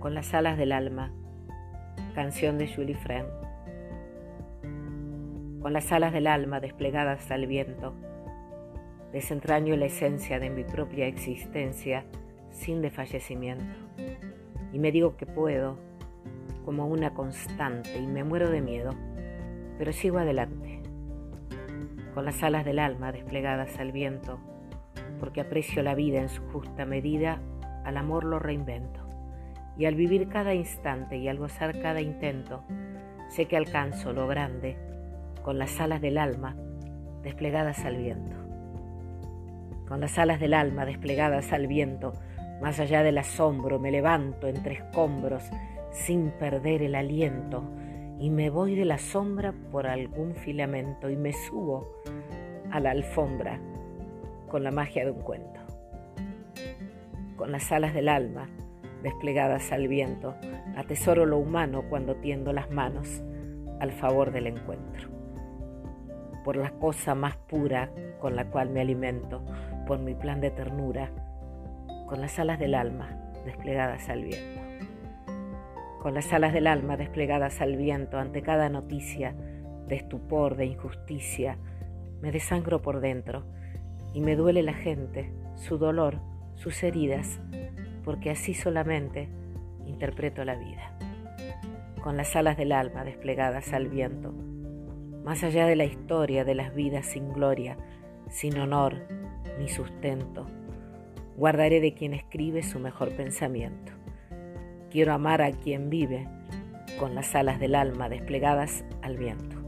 con las alas del alma, canción de Julie Friend. Con las alas del alma desplegadas al viento, desentraño la esencia de mi propia existencia sin desfallecimiento. Y me digo que puedo, como una constante, y me muero de miedo, pero sigo adelante, con las alas del alma desplegadas al viento, porque aprecio la vida en su justa medida, al amor lo reinvento. Y al vivir cada instante y al gozar cada intento, sé que alcanzo lo grande con las alas del alma desplegadas al viento. Con las alas del alma desplegadas al viento, más allá del asombro, me levanto entre escombros sin perder el aliento y me voy de la sombra por algún filamento y me subo a la alfombra con la magia de un cuento. Con las alas del alma desplegadas al viento, atesoro lo humano cuando tiendo las manos al favor del encuentro. Por la cosa más pura con la cual me alimento, por mi plan de ternura, con las alas del alma desplegadas al viento. Con las alas del alma desplegadas al viento ante cada noticia de estupor, de injusticia, me desangro por dentro y me duele la gente, su dolor, sus heridas, porque así solamente interpreto la vida. Con las alas del alma desplegadas al viento, más allá de la historia de las vidas sin gloria, sin honor ni sustento, guardaré de quien escribe su mejor pensamiento. Quiero amar a quien vive con las alas del alma desplegadas al viento.